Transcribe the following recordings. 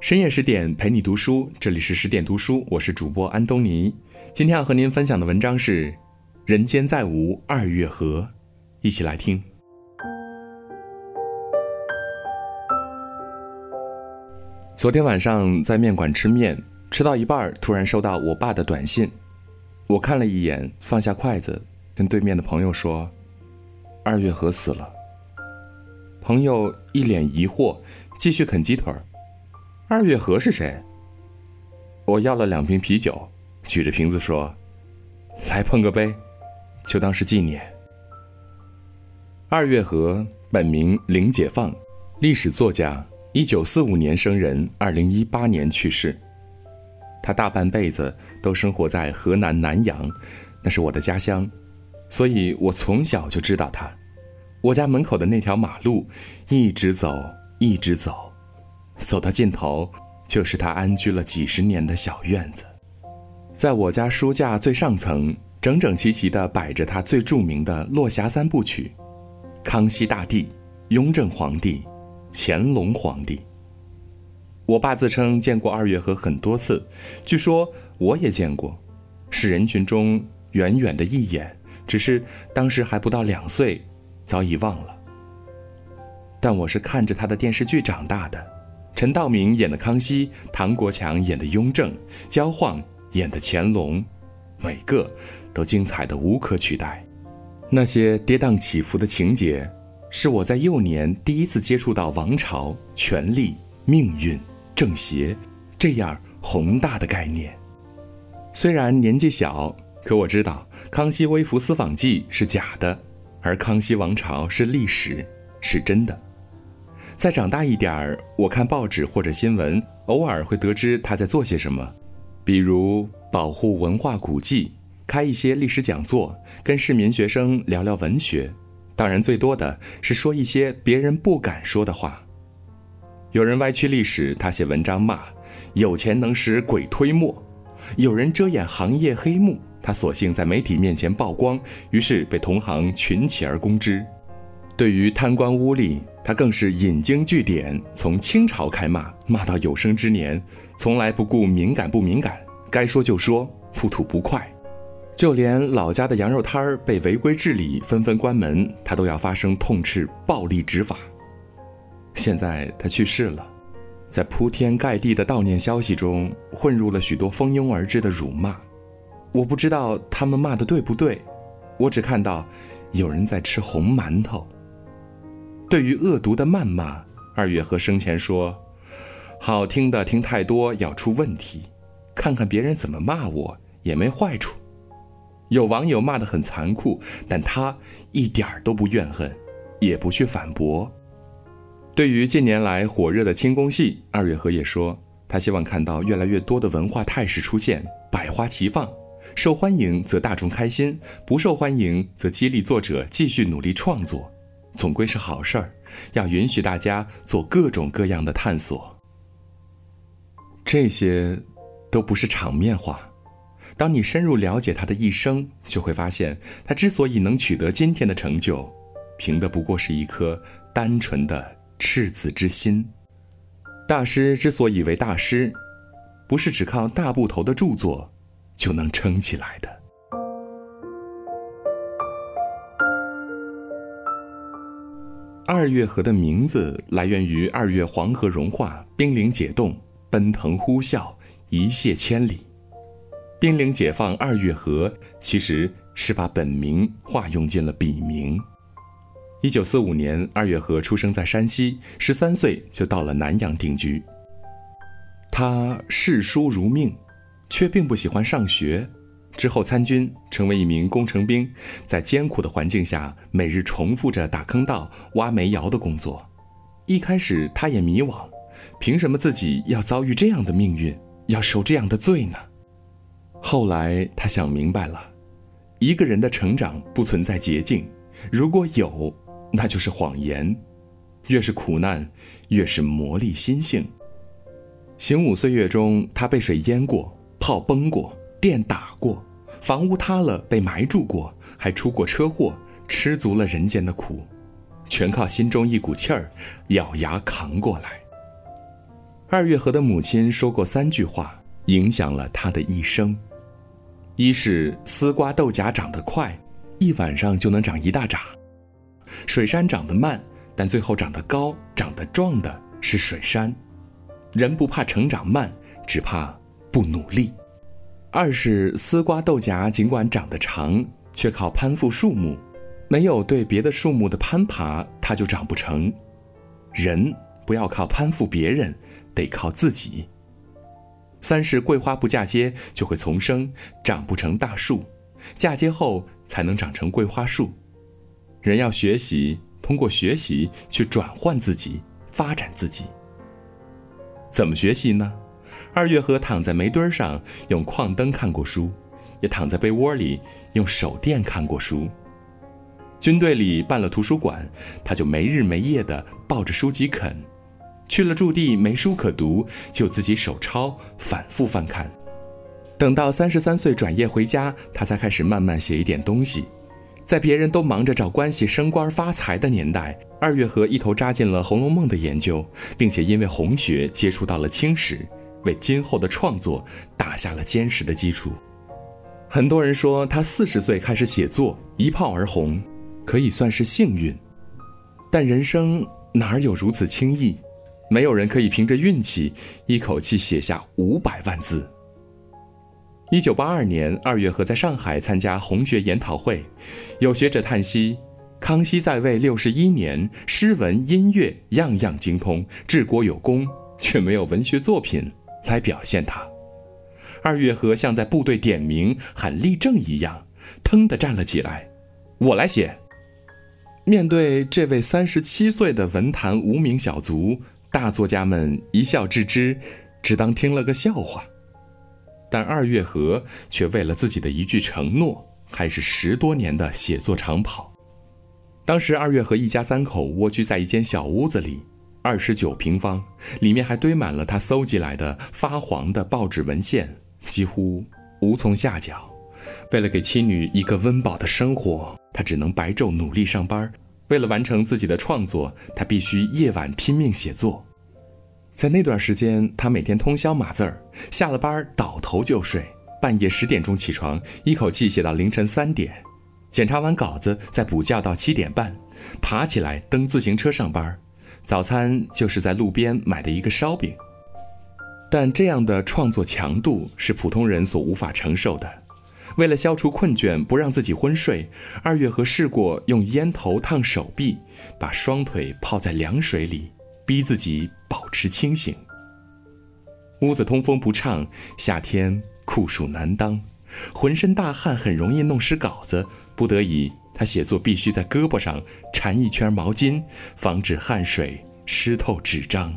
深夜十点陪你读书，这里是十点读书，我是主播安东尼。今天要和您分享的文章是《人间再无二月河》，一起来听。昨天晚上在面馆吃面，吃到一半，突然收到我爸的短信，我看了一眼，放下筷子，跟对面的朋友说：“二月河死了。”朋友一脸疑惑，继续啃鸡腿。二月河是谁？我要了两瓶啤酒，举着瓶子说：“来碰个杯，就当是纪念。”二月河本名林解放，历史作家，一九四五年生人，二零一八年去世。他大半辈子都生活在河南南阳，那是我的家乡，所以我从小就知道他。我家门口的那条马路，一直走，一直走。走到尽头，就是他安居了几十年的小院子。在我家书架最上层，整整齐齐地摆着他最著名的《落霞三部曲》：康熙大帝、雍正皇帝、乾隆皇帝。我爸自称见过二月河很多次，据说我也见过，是人群中远远的一眼，只是当时还不到两岁，早已忘了。但我是看着他的电视剧长大的。陈道明演的康熙，唐国强演的雍正，焦晃演的乾隆，每个都精彩的无可取代。那些跌宕起伏的情节，是我在幼年第一次接触到王朝、权力、命运、正邪这样宏大的概念。虽然年纪小，可我知道《康熙微服私访记》是假的，而康熙王朝是历史，是真的。再长大一点儿，我看报纸或者新闻，偶尔会得知他在做些什么，比如保护文化古迹，开一些历史讲座，跟市民学生聊聊文学。当然，最多的是说一些别人不敢说的话。有人歪曲历史，他写文章骂有钱能使鬼推磨；有人遮掩行业黑幕，他索性在媒体面前曝光，于是被同行群起而攻之。对于贪官污吏，他更是引经据典，从清朝开骂，骂到有生之年，从来不顾敏感不敏感，该说就说，不吐不快。就连老家的羊肉摊儿被违规治理，纷纷关门，他都要发声痛斥暴力执法。现在他去世了，在铺天盖地的悼念消息中，混入了许多蜂拥而至的辱骂。我不知道他们骂的对不对，我只看到有人在吃红馒头。对于恶毒的谩骂，二月河生前说：“好听的听太多要出问题，看看别人怎么骂我也没坏处。”有网友骂得很残酷，但他一点儿都不怨恨，也不去反驳。对于近年来火热的清宫戏，二月河也说，他希望看到越来越多的文化态势出现，百花齐放，受欢迎则大众开心，不受欢迎则激励作者继续努力创作。总归是好事儿，要允许大家做各种各样的探索。这些，都不是场面话。当你深入了解他的一生，就会发现，他之所以能取得今天的成就，凭的不过是一颗单纯的赤子之心。大师之所以为大师，不是只靠大部头的著作就能撑起来的。二月河的名字来源于二月黄河融化，冰凌解冻，奔腾呼啸，一泻千里。冰凌解放二月河其实是把本名化用进了笔名。一九四五年，二月河出生在山西，十三岁就到了南阳定居。他嗜书如命，却并不喜欢上学。之后参军，成为一名工程兵，在艰苦的环境下，每日重复着打坑道、挖煤窑的工作。一开始，他也迷惘，凭什么自己要遭遇这样的命运，要受这样的罪呢？后来，他想明白了，一个人的成长不存在捷径，如果有，那就是谎言。越是苦难，越是磨砺心性。行伍岁月中，他被水淹过，炮崩过，电打过。房屋塌了，被埋住过，还出过车祸，吃足了人间的苦，全靠心中一股气儿，咬牙扛过来。二月河的母亲说过三句话，影响了他的一生：一是丝瓜豆荚长得快，一晚上就能长一大扎；水杉长得慢，但最后长得高、长得壮的是水杉。人不怕成长慢，只怕不努力。二是丝瓜豆荚尽管长得长，却靠攀附树木，没有对别的树木的攀爬，它就长不成。人不要靠攀附别人，得靠自己。三是桂花不嫁接就会丛生，长不成大树，嫁接后才能长成桂花树。人要学习，通过学习去转换自己，发展自己。怎么学习呢？二月河躺在煤堆上用矿灯看过书，也躺在被窝里用手电看过书。军队里办了图书馆，他就没日没夜地抱着书籍啃；去了驻地没书可读，就自己手抄，反复翻看。等到三十三岁转业回家，他才开始慢慢写一点东西。在别人都忙着找关系升官发财的年代，二月河一头扎进了《红楼梦》的研究，并且因为红学接触到了清史，为今后的创作打下了坚实的基础。很多人说他四十岁开始写作，一炮而红，可以算是幸运。但人生哪有如此轻易？没有人可以凭着运气一口气写下五百万字。一九八二年，二月和在上海参加红学研讨会，有学者叹息：康熙在位六十一年，诗文音乐样样精通，治国有功，却没有文学作品来表现他。二月河像在部队点名喊立正一样，腾地站了起来：“我来写。”面对这位三十七岁的文坛无名小卒，大作家们一笑置之，只当听了个笑话。但二月河却为了自己的一句承诺，开始十多年的写作长跑。当时二月河一家三口蜗居在一间小屋子里，二十九平方，里面还堆满了他搜集来的发黄的报纸文献，几乎无从下脚。为了给妻女一个温饱的生活，他只能白昼努力上班。为了完成自己的创作，他必须夜晚拼命写作。在那段时间，他每天通宵码字儿，下了班倒头就睡，半夜十点钟起床，一口气写到凌晨三点，检查完稿子再补觉到七点半，爬起来蹬自行车上班，早餐就是在路边买的一个烧饼。但这样的创作强度是普通人所无法承受的。为了消除困倦，不让自己昏睡，二月河试过用烟头烫手臂，把双腿泡在凉水里。逼自己保持清醒。屋子通风不畅，夏天酷暑难当，浑身大汗很容易弄湿稿子。不得已，他写作必须在胳膊上缠一圈毛巾，防止汗水湿透纸张。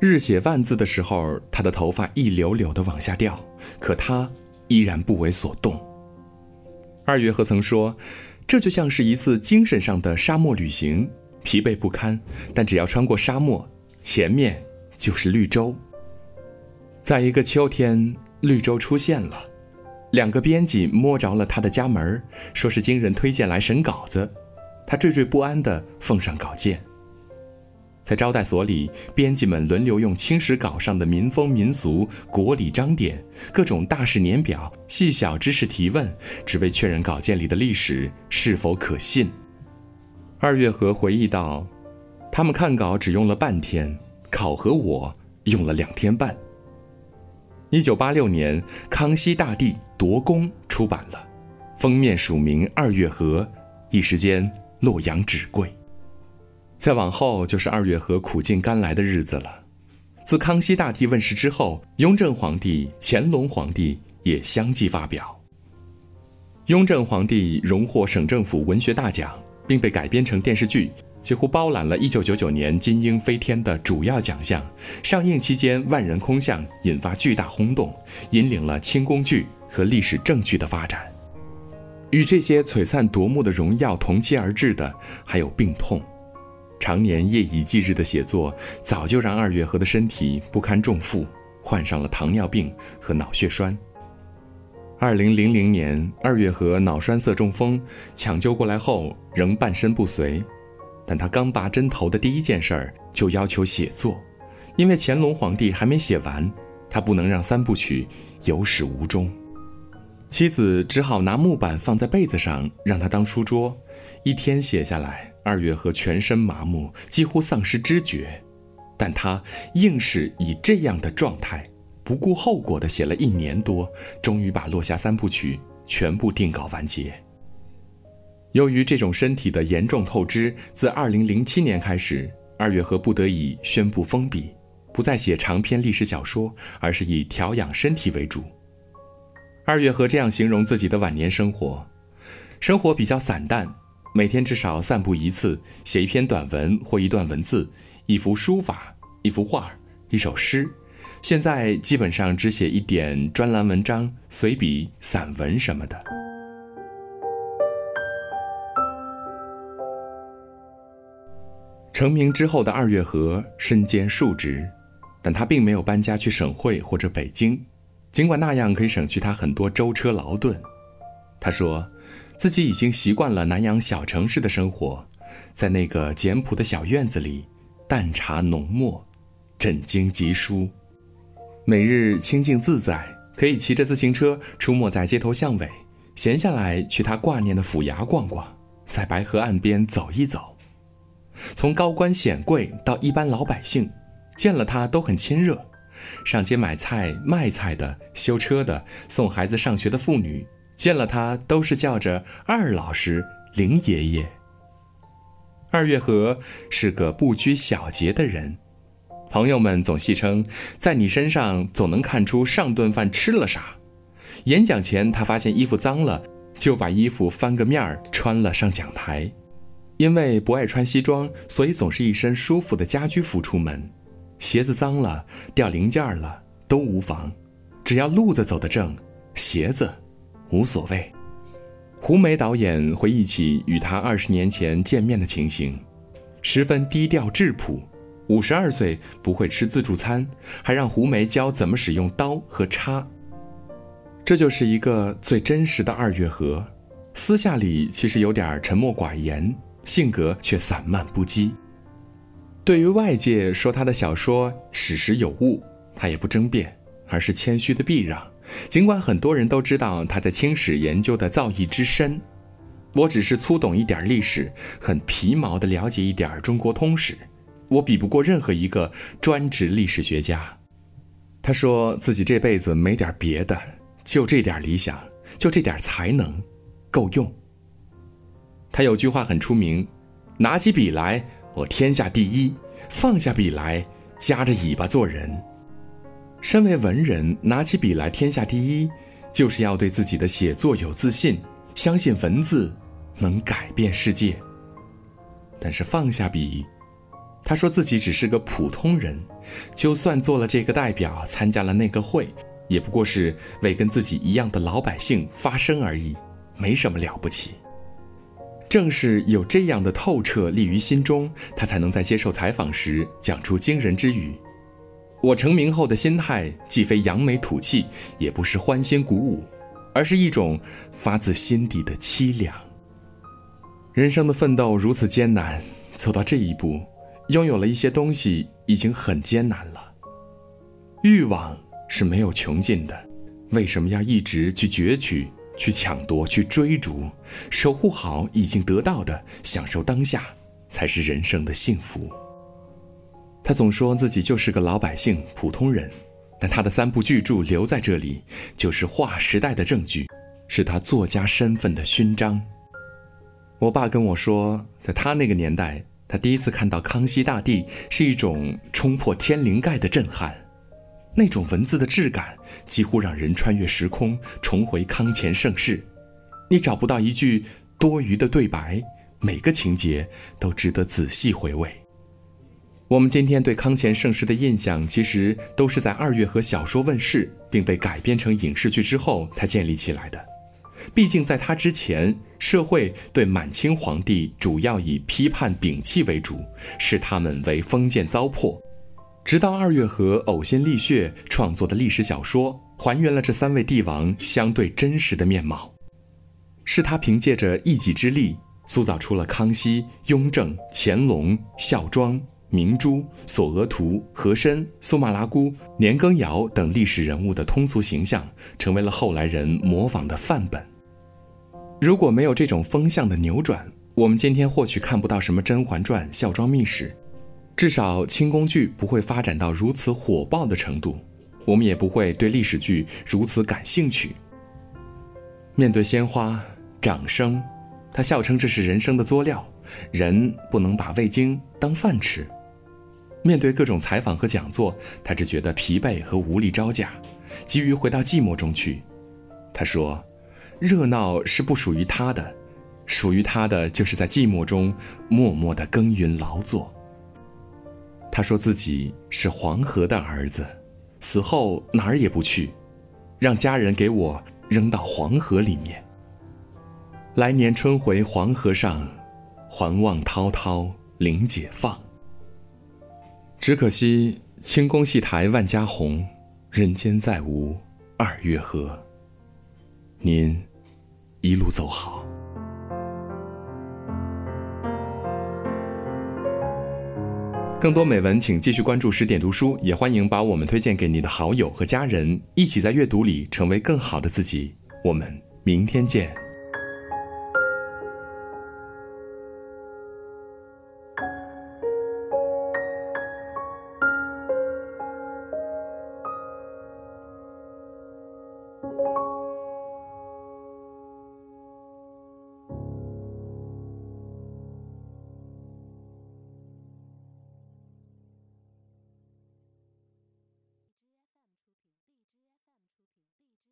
日写万字的时候，他的头发一绺绺的往下掉，可他依然不为所动。二月河曾说：“这就像是一次精神上的沙漠旅行。”疲惫不堪，但只要穿过沙漠，前面就是绿洲。在一个秋天，绿洲出现了，两个编辑摸着了他的家门，说是经人推荐来审稿子。他惴惴不安地奉上稿件。在招待所里，编辑们轮流用青史稿上的民风民俗、国礼章典、各种大事年表、细小知识提问，只为确认稿件里的历史是否可信。二月河回忆道：“他们看稿只用了半天，考核我用了两天半。”一九八六年，《康熙大帝夺宫》出版了，封面署名二月河，一时间洛阳纸贵。再往后就是二月河苦尽甘来的日子了。自康熙大帝问世之后，雍正皇帝、乾隆皇帝也相继发表。雍正皇帝荣获省政府文学大奖。并被改编成电视剧，几乎包揽了1999年金鹰飞天的主要奖项。上映期间万人空巷，引发巨大轰动，引领了清宫剧和历史正剧的发展。与这些璀璨夺目的荣耀同期而至的，还有病痛。常年夜以继日的写作，早就让二月河的身体不堪重负，患上了糖尿病和脑血栓。二零零零年，二月河脑栓塞中风，抢救过来后仍半身不遂。但他刚拔针头的第一件事儿就要求写作，因为乾隆皇帝还没写完，他不能让三部曲有始无终。妻子只好拿木板放在被子上，让他当书桌。一天写下来，二月河全身麻木，几乎丧失知觉，但他硬是以这样的状态，不顾后果的写了一年多，终于把《落霞三部曲》全部定稿完结。由于这种身体的严重透支，自2007年开始，二月河不得已宣布封笔，不再写长篇历史小说，而是以调养身体为主。二月河这样形容自己的晚年生活：生活比较散淡，每天至少散步一次，写一篇短文或一段文字，一幅书法，一幅画，一首诗。现在基本上只写一点专栏文章、随笔、散文什么的。成名之后的二月河身兼数职，但他并没有搬家去省会或者北京。尽管那样可以省去他很多舟车劳顿，他说，自己已经习惯了南阳小城市的生活，在那个简朴的小院子里，淡茶浓墨，枕经集书，每日清静自在，可以骑着自行车出没在街头巷尾，闲下来去他挂念的府衙逛逛，在白河岸边走一走，从高官显贵到一般老百姓，见了他都很亲热。上街买菜、卖菜的、修车的、送孩子上学的妇女，见了他都是叫着二老师、林爷爷。二月河是个不拘小节的人，朋友们总戏称，在你身上总能看出上顿饭吃了啥。演讲前，他发现衣服脏了，就把衣服翻个面儿穿了上讲台。因为不爱穿西装，所以总是一身舒服的家居服出门。鞋子脏了，掉零件了都无妨，只要路子走得正，鞋子无所谓。胡梅导演回忆起与他二十年前见面的情形，十分低调质朴。五十二岁不会吃自助餐，还让胡梅教怎么使用刀和叉。这就是一个最真实的二月河，私下里其实有点沉默寡言，性格却散漫不羁。对于外界说他的小说史实有误，他也不争辩，而是谦虚的避让。尽管很多人都知道他在清史研究的造诣之深，我只是粗懂一点历史，很皮毛的了解一点中国通史，我比不过任何一个专职历史学家。他说自己这辈子没点别的，就这点理想，就这点才能，够用。他有句话很出名：拿起笔来。我天下第一，放下笔来，夹着尾巴做人。身为文人，拿起笔来天下第一，就是要对自己的写作有自信，相信文字能改变世界。但是放下笔，他说自己只是个普通人，就算做了这个代表，参加了那个会，也不过是为跟自己一样的老百姓发声而已，没什么了不起。正是有这样的透彻立于心中，他才能在接受采访时讲出惊人之语。我成名后的心态，既非扬眉吐气，也不是欢欣鼓舞，而是一种发自心底的凄凉。人生的奋斗如此艰难，走到这一步，拥有了一些东西已经很艰难了。欲望是没有穷尽的，为什么要一直去攫取？去抢夺，去追逐，守护好已经得到的，享受当下，才是人生的幸福。他总说自己就是个老百姓、普通人，但他的三部巨著留在这里，就是划时代的证据，是他作家身份的勋章。我爸跟我说，在他那个年代，他第一次看到康熙大帝，是一种冲破天灵盖的震撼。那种文字的质感，几乎让人穿越时空，重回康乾盛世。你找不到一句多余的对白，每个情节都值得仔细回味。我们今天对康乾盛世的印象，其实都是在二月河小说问世并被改编成影视剧之后才建立起来的。毕竟在他之前，社会对满清皇帝主要以批判摒弃为主，视他们为封建糟粕。直到二月河呕心沥血创作的历史小说，还原了这三位帝王相对真实的面貌，是他凭借着一己之力，塑造出了康熙、雍正、乾隆、孝庄、明珠、索额图、和珅、苏麻拉姑、年羹尧等历史人物的通俗形象，成为了后来人模仿的范本。如果没有这种风向的扭转，我们今天或许看不到什么《甄嬛传》《孝庄秘史》，至少清宫剧不会发展到如此火爆的程度，我们也不会对历史剧如此感兴趣。面对鲜花、掌声，他笑称这是人生的作料，人不能把味精当饭吃。面对各种采访和讲座，他只觉得疲惫和无力招架，急于回到寂寞中去。他说：“热闹是不属于他的，属于他的就是在寂寞中默默的耕耘劳作。”他说自己是黄河的儿子，死后哪儿也不去，让家人给我扔到黄河里面。来年春回黄河上，还望滔滔临解放。只可惜清宫戏台万家红，人间再无二月河。您一路走好。更多美文，请继续关注十点读书，也欢迎把我们推荐给你的好友和家人，一起在阅读里成为更好的自己。我们明天见。